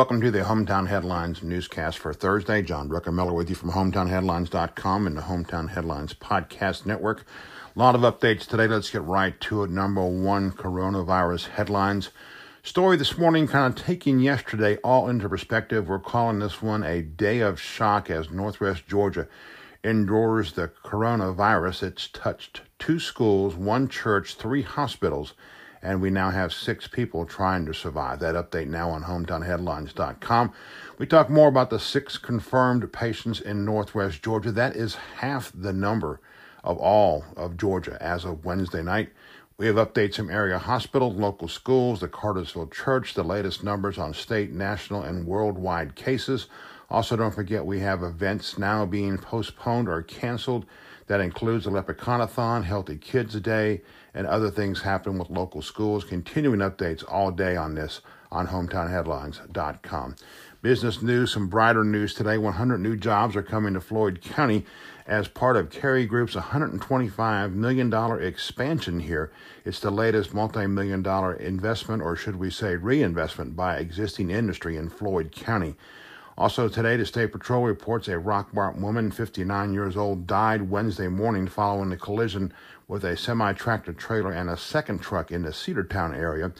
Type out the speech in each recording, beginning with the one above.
welcome to the Hometown Headlines newscast for Thursday. John Druckenmiller with you from HometownHeadlines.com and the Hometown Headlines Podcast Network. A lot of updates today. Let's get right to it. Number one, coronavirus headlines. Story this morning, kind of taking yesterday all into perspective. We're calling this one a day of shock as Northwest Georgia endures the coronavirus. It's touched two schools, one church, three hospitals and we now have six people trying to survive. That update now on hometownheadlines.com. We talk more about the six confirmed patients in Northwest Georgia. That is half the number of all of Georgia as of Wednesday night. We have updates from area hospitals, local schools, the Cartersville Church, the latest numbers on state, national, and worldwide cases. Also, don't forget we have events now being postponed or canceled. That includes the Leprechaunathon, Healthy Kids Day, and other things happen with local schools. Continuing updates all day on this on hometownheadlines.com. Business news, some brighter news today. 100 new jobs are coming to Floyd County as part of Kerry Group's $125 million expansion here. It's the latest multi million dollar investment, or should we say reinvestment, by existing industry in Floyd County. Also today, the State Patrol reports a Rockmart woman, 59 years old, died Wednesday morning following a collision with a semi-tractor trailer and a second truck in the Cedartown area.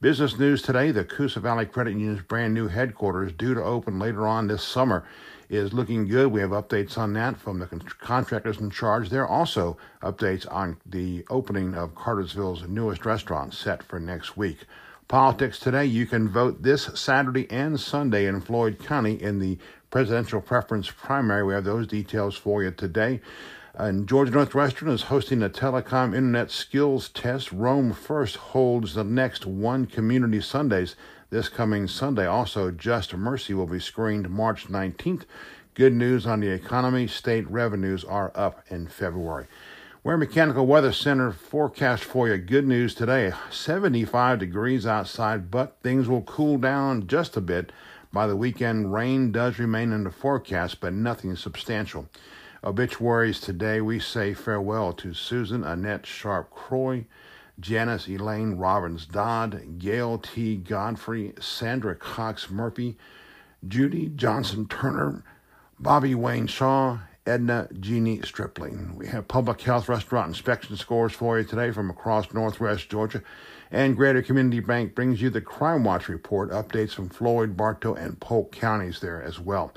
Business news today, the Coosa Valley Credit Union's brand new headquarters, due to open later on this summer, is looking good. We have updates on that from the contractors in charge. There are also updates on the opening of Cartersville's newest restaurant set for next week. Politics today, you can vote this Saturday and Sunday in Floyd County in the presidential preference primary. We have those details for you today. And Georgia Northwestern is hosting a telecom internet skills test. Rome First holds the next one community Sundays this coming Sunday. Also, Just Mercy will be screened March 19th. Good news on the economy. State revenues are up in February. Ware Mechanical Weather Center forecast for you. Good news today 75 degrees outside, but things will cool down just a bit. By the weekend, rain does remain in the forecast, but nothing substantial. Obituaries today, we say farewell to Susan Annette Sharp Croy, Janice Elaine Robbins Dodd, Gail T. Godfrey, Sandra Cox Murphy, Judy Johnson Turner, Bobby Wayne Shaw, Edna Jeannie Stripling. We have public health restaurant inspection scores for you today from across Northwest Georgia. And Greater Community Bank brings you the Crime Watch report, updates from Floyd, Bartow, and Polk counties there as well.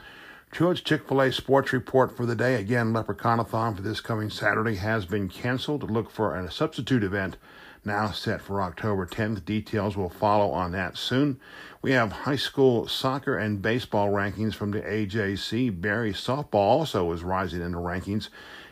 Truett's Chick fil A sports report for the day. Again, Leprechaunathon for this coming Saturday has been canceled. Look for a substitute event now set for October 10th. Details will follow on that soon. We have high school soccer and baseball rankings from the AJC. Berry softball also is rising in the rankings.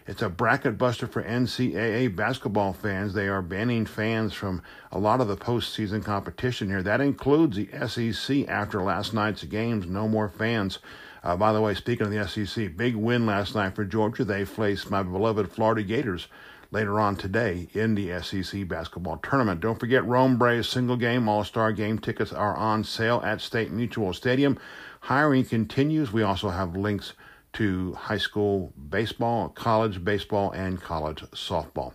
It's a bracket buster for NCAA basketball fans. They are banning fans from a lot of the postseason competition here. That includes the SEC after last night's games. No more fans. Uh, by the way, speaking of the SEC, big win last night for Georgia. They faced my beloved Florida Gators later on today in the SEC basketball tournament. Don't forget Rome Braves single game All Star game tickets are on sale at State Mutual Stadium. Hiring continues. We also have links to high school baseball, college baseball, and college softball.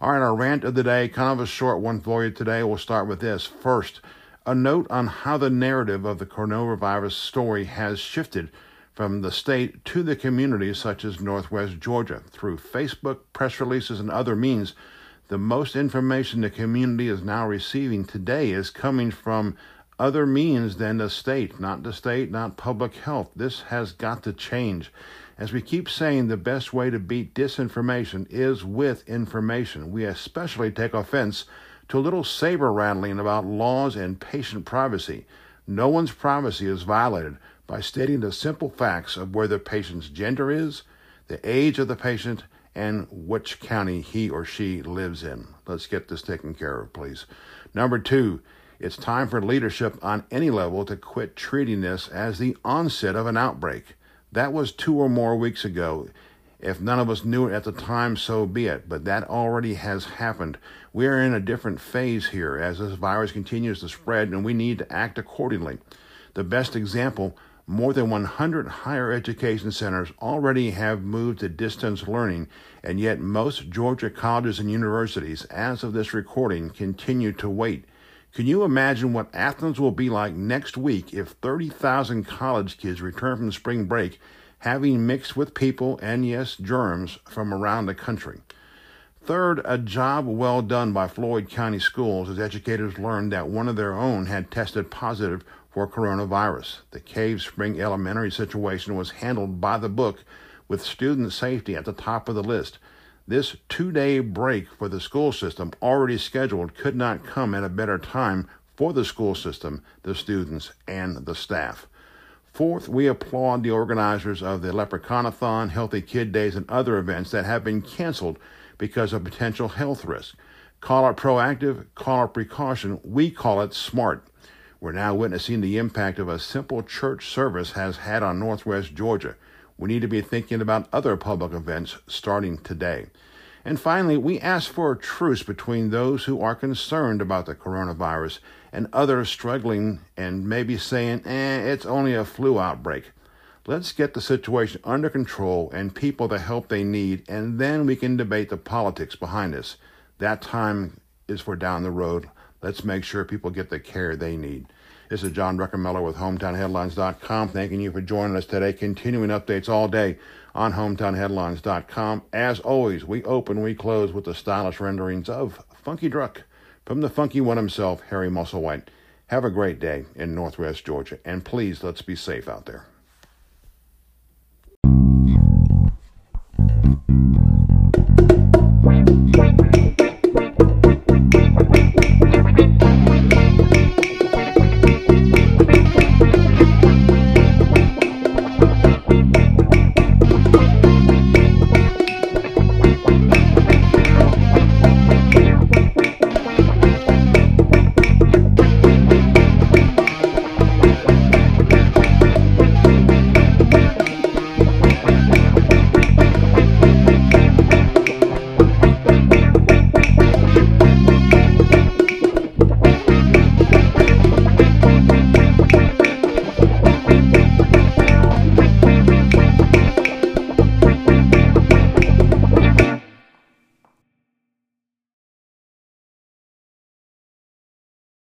All right, our rant of the day, kind of a short one for you today. We'll start with this. First, a note on how the narrative of the coronavirus story has shifted from the state to the community, such as Northwest Georgia. Through Facebook, press releases, and other means, the most information the community is now receiving today is coming from other means than the state, not the state, not public health. This has got to change. As we keep saying, the best way to beat disinformation is with information. We especially take offense to a little saber rattling about laws and patient privacy. No one's privacy is violated by stating the simple facts of where the patient's gender is, the age of the patient, and which county he or she lives in. Let's get this taken care of, please. Number two, it's time for leadership on any level to quit treating this as the onset of an outbreak. That was two or more weeks ago. If none of us knew it at the time, so be it. But that already has happened. We are in a different phase here as this virus continues to spread, and we need to act accordingly. The best example more than 100 higher education centers already have moved to distance learning, and yet most Georgia colleges and universities, as of this recording, continue to wait. Can you imagine what Athens will be like next week if 30,000 college kids return from spring break having mixed with people and, yes, germs from around the country? Third, a job well done by Floyd County Schools as educators learned that one of their own had tested positive for coronavirus. The Cave Spring Elementary situation was handled by the book with student safety at the top of the list. This two day break for the school system, already scheduled, could not come at a better time for the school system, the students, and the staff. Fourth, we applaud the organizers of the Leprechaunathon, Healthy Kid Days, and other events that have been canceled because of potential health risk. Call it proactive, call it precaution, we call it smart. We're now witnessing the impact of a simple church service has had on Northwest Georgia. We need to be thinking about other public events starting today. And finally, we ask for a truce between those who are concerned about the coronavirus and others struggling and maybe saying, eh, it's only a flu outbreak. Let's get the situation under control and people the help they need, and then we can debate the politics behind this. That time is for down the road. Let's make sure people get the care they need. This is John Druckenmiller with HometownHeadlines.com. Thanking you for joining us today. Continuing updates all day on HometownHeadlines.com. As always, we open, we close with the stylish renderings of Funky Druck from the funky one himself, Harry Musselwhite. Have a great day in Northwest Georgia, and please let's be safe out there.